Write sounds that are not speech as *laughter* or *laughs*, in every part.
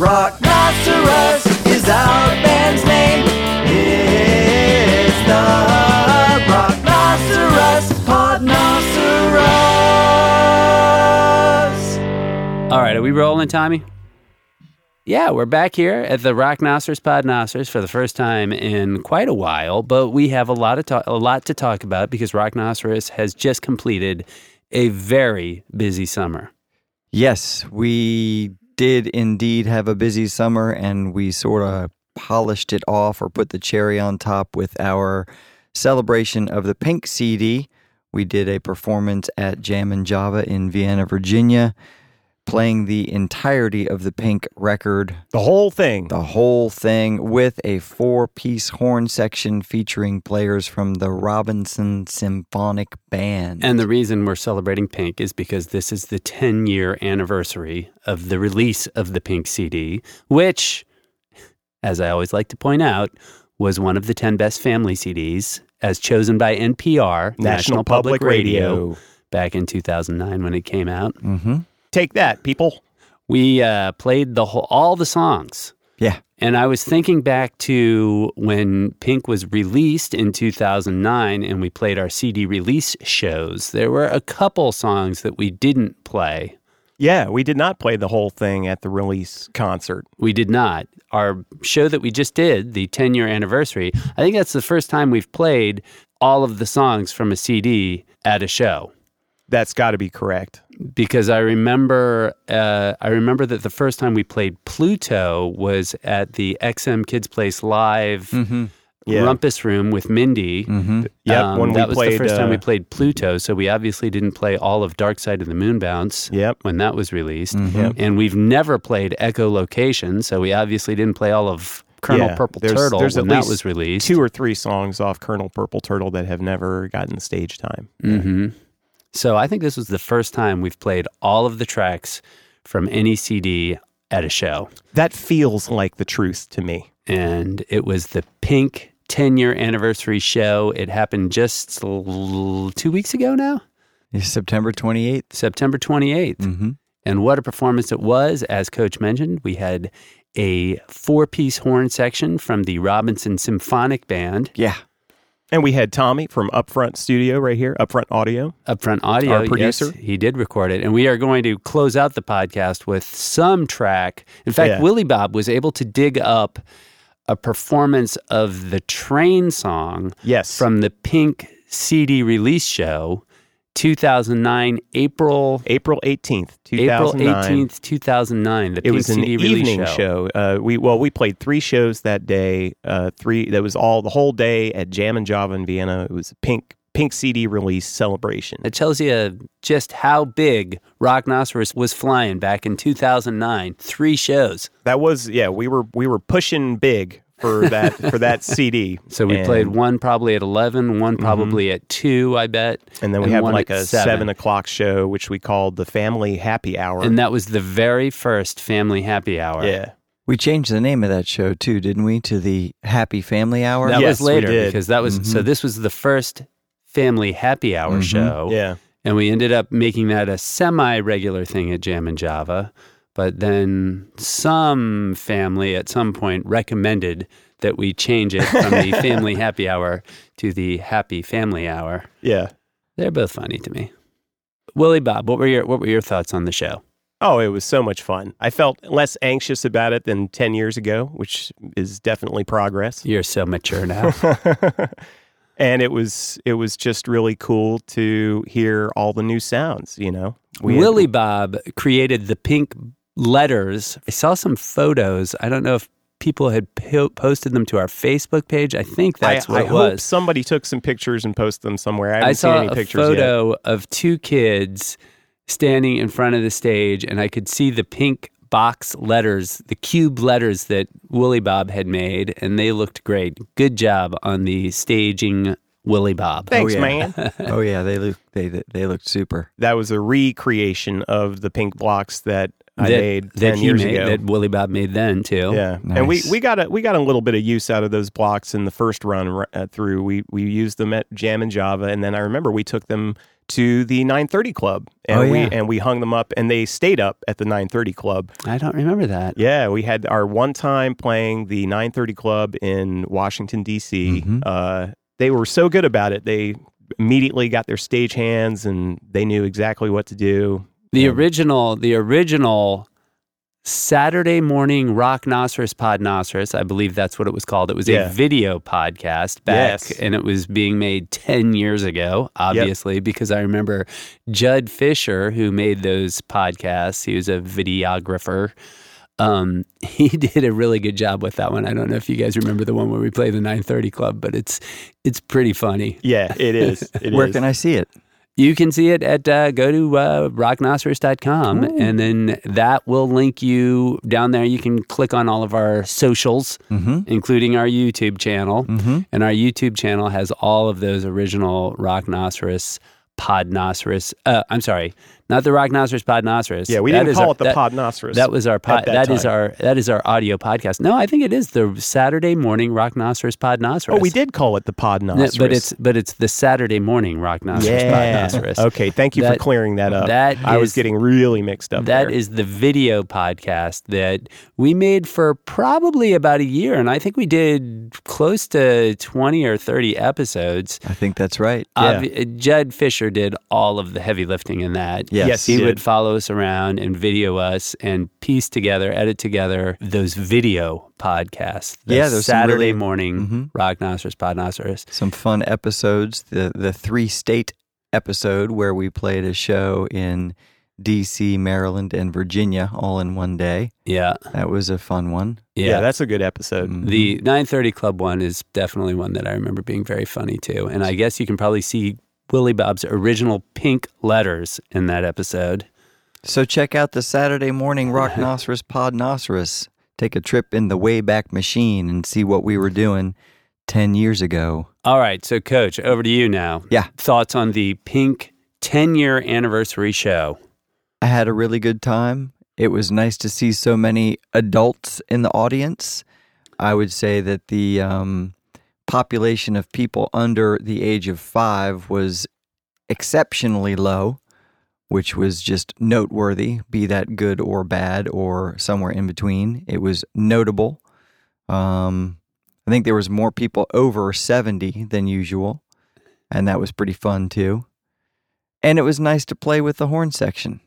Rocknoceros is our band's name. It's the Rocknoceros Podnoceros. All right, are we rolling, Tommy? Yeah, we're back here at the Rocknoceros Podnoceros for the first time in quite a while, but we have a lot of ta- a lot to talk about because Rocknoceros has just completed a very busy summer. Yes, we did indeed have a busy summer and we sort of polished it off or put the cherry on top with our celebration of the Pink CD. We did a performance at Jam and Java in Vienna, Virginia, playing the entirety of the Pink record, The whole thing. the whole thing with a four piece horn section featuring players from the Robinson Symphonic Band. And the reason we're celebrating Pink is because this is the 10 year anniversary of the release of the Pink CD, which, as I always like to point out, was one of the 10 best family CDs as chosen by NPR, National Public Radio. back in 2009 when it came out. hmm Take that, people. We uh, played the whole, all the songs. Yeah. And I was thinking back to when Pink was released in 2009 and we played our CD release shows. There were a couple songs that we didn't play. Yeah, we did not play the whole thing at the release concert. We did not. Our show that we just did, the 10 year anniversary, I think that's the first time we've played all of the songs from a CD at a show. That's got to be correct. because I remember uh, I remember that the first time we played Pluto was at the XM Kids Place Live Mm-hmm. Yeah. Rumpus Room with Mindy. Mm-hmm. Yep, Um, when we that was played, the first time uh, we played Pluto, so we obviously didn't play all of Dark Side of the Moon Bounce Yep. when that was released. Mhm. And we've never played Echo Location, so we obviously didn't play all of Colonel Yeah, Purple there's- Turtle there's at when that was released. Two or three songs off Colonel Purple Turtle that have never gotten stage time. hmm So I think this was the first time we've played all of the tracks from any CD at a show. That feels like the truth to me. and it was the Pink 10 year anniversary show. It happened just l- two weeks ago now, September 28th. September 28th. Mm-hmm. And what a performance it was. As Coach mentioned, we had a four piece horn section from the Robinson Symphonic Band, Yeah. And we had Tommy from Upfront Studio right here, Upfront Audio. Upfront Audio. Our producer. Yes, he did record it. And we are going to close out the podcast with some track. In fact, Yeah. Willie Bob was able to dig up a performance of the train song Yes. from the Pink CD release show, 2009, April April 18th, April 2009. 18th, 2009. The It was an evening show. Uh, we well, we played three shows that day. Uh, three that was all the whole day at Jam and Java in Vienna. It was a pink pink CD release celebration. It tells you just how big Rocknoceros was flying back in 2009. Three shows. That was yeah. We were we were pushing big for that for that *laughs* CD. So we And- played one probably at 11, one probably at 2, I bet. and then we and had like a seven. seven. o'clock show, which we called the Family Happy Hour. And that was the very first family happy hour. yeah, We changed the name of that show too, didn't we? To the Happy Family Hour. That Yes, was we later did. because that was so Mhm. this was the first family happy hour Mhm. show. yeah. And we ended up making that a semi regular thing at Jam and Java. But then some family at some point recommended that we change it from the *laughs* family happy hour to the happy family hour. Yeah. They're both funny to me. Willie Bob, what were your what were your thoughts on the show? Oh, it was so much fun. I felt less anxious about it than 10 years ago, which is definitely progress. You're so mature now. *laughs* and it was it was just really cool to hear all the new sounds, you know. We had- Willie Bob created the pink letters. I saw some photos. I don't know if people had po- posted them to our Facebook page. I think that's I, what I it hope was. somebody took some pictures and posted them somewhere. I haven't I seen saw any a pictures yet. photo of two kids standing in front of the stage, and I could see the pink box letters, the cube letters that Willie Bob had made, and they looked great. Good job on the staging, Willie Bob. Oh, Thanks, yeah. man. *laughs* oh yeah, they look they they looked super. that was a recreation of the pink blocks that I that, made that 10 he years made, ago. that Willie Bob made then too. Yeah, and we, we got a we got a little bit of use out of those blocks in the first run uh, through. We we used them at Jam and Java, and then I remember we took them to the 930 Club, and Oh, we and we hung them up, and they stayed up at the 930 Club. I don't remember that. Yeah, we had our one time playing the 930 Club in Washington D.C. Mhm. Uh, they were so good about it; they immediately got their stage hands, and they knew exactly what to do. The Yeah. original, the original Saturday morning Rocknoceros Podnoceros, I believe that's what it was called. It was Yeah. a video podcast back, Yes. and it was being made 10 years ago, obviously, because I remember Judd Fisher, who made those podcasts, he was a videographer. Um, *laughs* he did a really good job with that one. I don't know if you guys remember the one where we play the 930 Club, but it's it's pretty funny. Yeah, it is. *laughs* It Where is. can I see it? You can see it at uh, go to uh, rocknoceros.com and then that will link you down there. You can click on all of our socials, Mm-hmm. including our YouTube channel. Mm-hmm. And our YouTube channel has all of those original Rocknoceros Podnoceros. Uh, I'm sorry, not the Rocknoceros Podnoceros. yeah, we That didn't call our- it the that, Podnoceros. That was our pod, that that is time. our that is our audio podcast. No, I think it is the Saturday morning Rocknoceros Podnoceros. Oh, we did call it the No, Podnoceros. but it's but it's the Saturday morning Rocknoceros yeah. Podnoceros. Okay, thank you That- for clearing that up. that I was getting really mixed up. That there. is the video podcast that we made for probably about a year. And I think we did close to 20 or 30 episodes. I think that's right. Yeah. Obvi- Judd Fisher did all of the heavy lifting in that. Yes. Yes, He he would follow us around and video us and piece together, edit together those video podcasts. The Yeah, there's some Saturday really- morning Mhm. Rocknoceros, Podnoceros. Some fun episodes. The the three state episode where we played a show in D.C., Maryland, and Virginia all in one day. Yeah. That was a fun one. Yeah. yeah. that's a good episode. Mhm. The 930 Club one is definitely one that I remember being very funny too. And I guess you can probably see Willie Bob's original pink letters in that episode. So check out the Saturday morning *laughs* Rocknoceros Podnoceros. Take a trip in the Wayback Machine and see what we were doing 10 years ago. All right. So, Coach, over to you now. Yeah. Thoughts on the pink 10 year anniversary show? I had a really good time. It was nice to see so many adults in the audience. I would say that the um, population of people under the age of five was exceptionally low, which was just noteworthy, be that good or bad or somewhere in between. It was notable. Um, I think there was more people over 70 than usual, and that was pretty fun too. And it was nice to play with the horn section.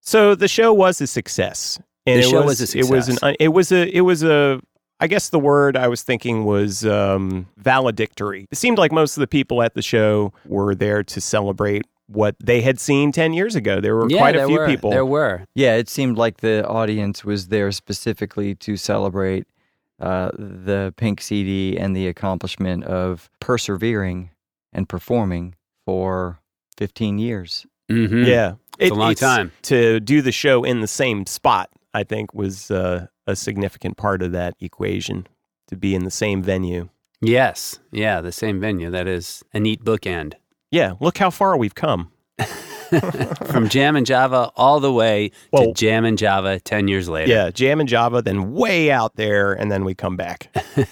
So the show was a success. And The it show was, was a It was an. success. It was a. It was a. I guess the word I was thinking was um, valedictory. It seemed like most of the people at the show were there to celebrate what they had seen ten years ago. There were yeah, quite a few were. people. There were. Yeah, it seemed like the audience was there specifically to celebrate uh, the Pink CD and the accomplishment of persevering and performing for 15 years. Mm-hmm. Yeah, It's a long time. to do the show in the same spot. I think was uh, a significant part of that equation to be in the same venue. Yes. Yeah. The same venue. That is a neat bookend. Yeah, look how far we've come. *laughs* From Jam and Java all the way to Jam and Java 10 years later. Yeah, Jam and Java, then way out there, and then we come back. *laughs*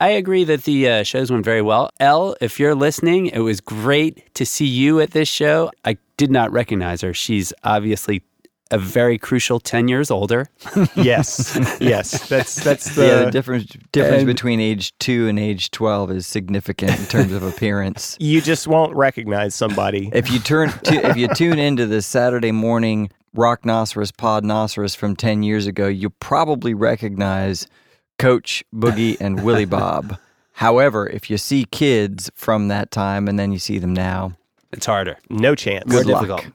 I agree that the uh, shows went very well. Elle, if you're listening, it was great to see you at this show. I did not recognize her. She's obviously a very crucial 10 years older. *laughs* yes, yes, that's that's the, yeah, the difference difference and- between age two and age 12 is significant in terms of appearance. *laughs* you just won't recognize somebody. If you turn to, if you tune into the Saturday morning Rocknoceros Podnoceros from 10 years ago, you probably recognize Coach Boogie and Willie Bob. *laughs* However, if you see kids from that time and then you see them now, It's harder. No chance. More Good luck.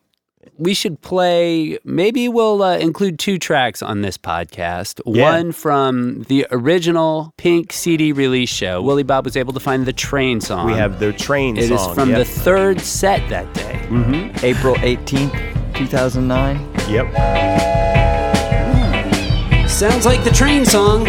Difficult. We should play, maybe we'll uh, include two tracks on this podcast. Yeah. One from the original Pink CD release show. Willie Bob was able to find the train song. We have the train song. It is from yep. the third set that day. Mm-hmm. April 18th, 2009. Yep. Sounds like the train song.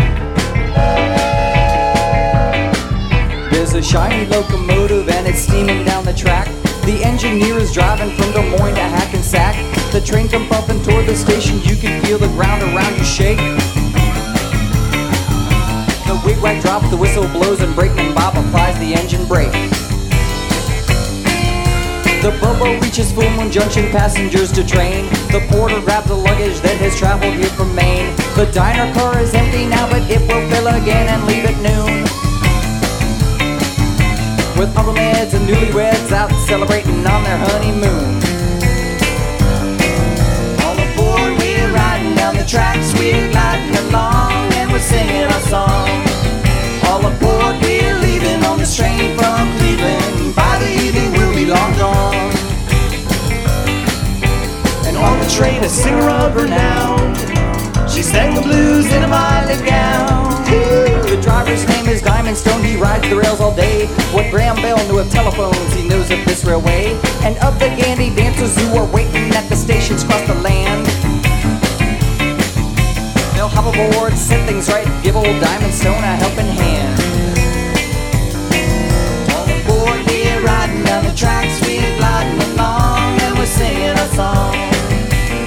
There's a shiny locomotive and it's steaming down the track. The engineer is driving from Des Moines to Hackensack. The train come bumping toward the station. You can feel the ground around you shake. The wigwag drops, the whistle blows, and brakeman Bob applies the engine brake. The Bobo reaches Full Moon Junction, passengers to train. The porter grabs the luggage that has traveled here from Maine. The diner car is empty now, but it will fill again and leave at noon. With Uncle Ned's and newlyweds out celebrating on their honeymoon. The tracks, we're gliding along, and we're singing our song. All aboard, we're leaving on this train from Cleveland. By the evening, we'll be long gone. And on the train, a singer of renown. She sang the blues in a violet gown. The driver's name is Diamond Stone. He rides the rails all day. What Graham Bell knew of telephones, he knows of this railway. And of the Gandy dancers who are waiting at the stations across the land. They'll aboard, set things right, give old Diamond Stone a helping hand. All aboard, we're riding down the tracks, we're gliding along, and we're singing a song.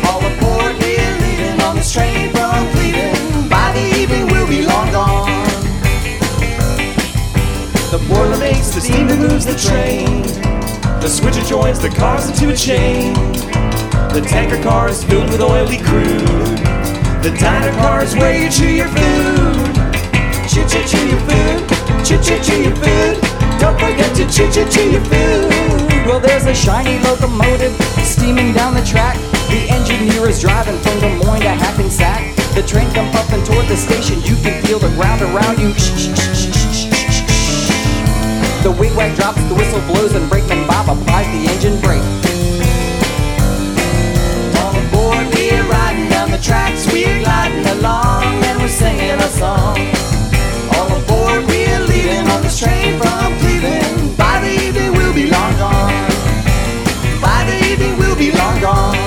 All aboard, we're leaving on this train from Cleveland. By the evening, we'll be long gone. The boiler makes the steam that moves the train. The switcher joins the cars into a chain. The tanker car is filled with oily crude. The diner car is where you chew your food. Chew, chew, chew your food. Chew, chew, chew your food. Don't forget to chew, chew, chew your food. Well, there's a shiny locomotive steaming down the track. The engineer is driving from Des Moines to Hackensack. The train come puffing toward the station. You can feel the ground around you. The wigwag drops, the whistle blows, and brakeman Bob applies the engine brake. The tracks, we're gliding along, and we're singing a song. All aboard, we're leaving on this train from Cleveland. By the evening, we'll be long gone. By the evening, we'll be long gone.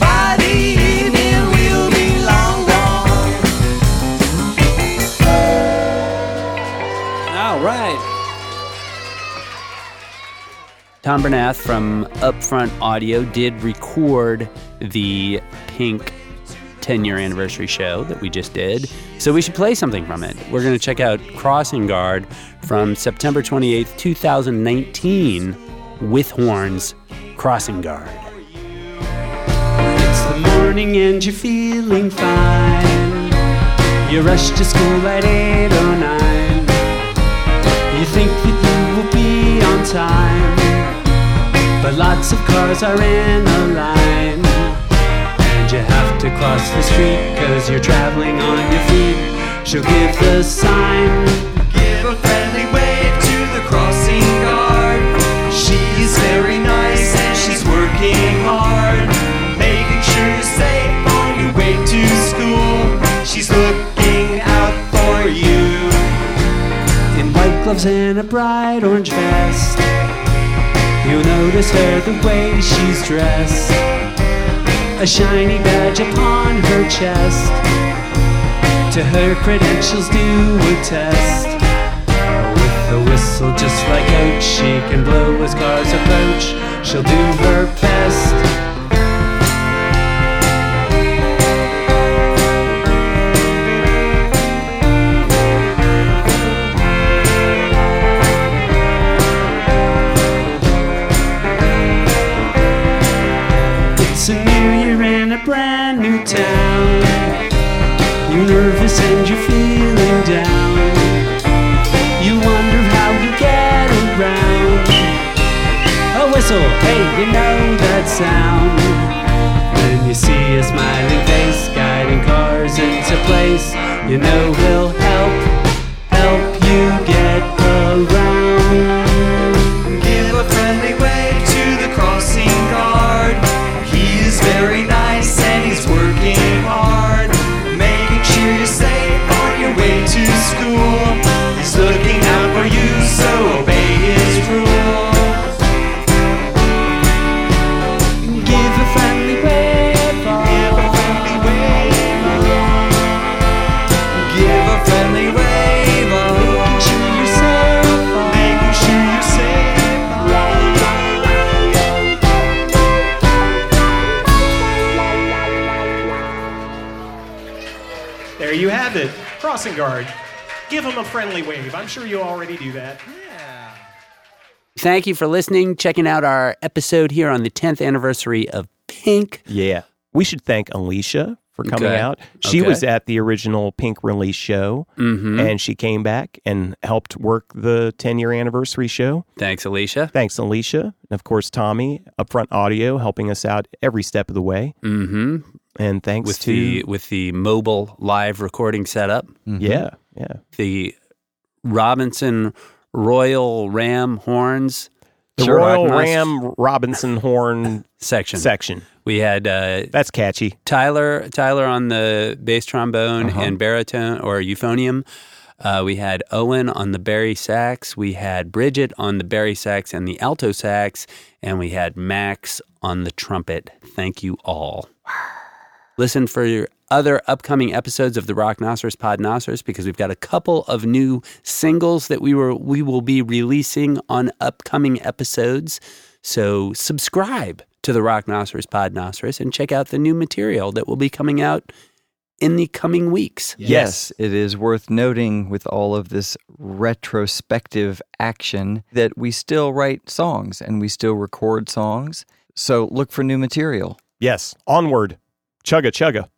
By the evening, we'll be long gone. All right. Tom Bernath from Upfront Audio did record the Pink 10 year anniversary show that we just did. So we should play something from it. We're going to check out Crossing Guard from September 28th, 2019 with Horns Crossing Guard. It's the morning and you're feeling fine. You rush to school at 8 or 9. You think that you will be on time. But lots of cars are in line. You have to cross the street cause you're traveling on your feet. She'll give the sign. Give a friendly wave to the crossing guard. She's very nice and she's working hard, making sure you're safe on your way to school. She's looking out for you. In white gloves and a bright orange vest. You'll notice her the way she's dressed. A shiny badge upon her chest. To her credentials do attest. With a whistle just like Oates, she can blow as cars approach. She'll do her best. You know he'll Crossing guard. Give him a friendly wave. I'm sure you already do that. Yeah. Thank you for listening, checking out our episode here on the 10th anniversary of Pink. Yeah. We should thank Alicia for coming Okay. out. She Okay. was at the original Pink release show Mm-hmm. and she came back and helped work the 10 year anniversary show. Thanks, Alicia. Thanks, Alicia. And of course, Tommy, Upfront Audio, helping us out every step of the way. Mm-hmm. And thanks With to. the with the mobile live recording setup, yeah, yeah. the Robinson Royal Ram horns The Sure. Royal Ram Robinson Horn *laughs* section. section. We had uh, That's catchy. Tyler Tyler on the bass trombone Uh-huh. and baritone or euphonium. Uh, we had Owen on the bari sax. We had Bridget on the bari sax and the alto sax, and we had Max on the trumpet. Thank you all. Listen for your other upcoming episodes of the Rocknoceros Podnoceros because we've got a couple of new singles that we were we will be releasing on upcoming episodes. So subscribe to the Rocknoceros Podnoceros and check out the new material that will be coming out in the coming weeks. Yes, it is worth noting with all of this retrospective action that we still write songs and we still record songs. So look for new material. Yes. Onward. Chugga chugga.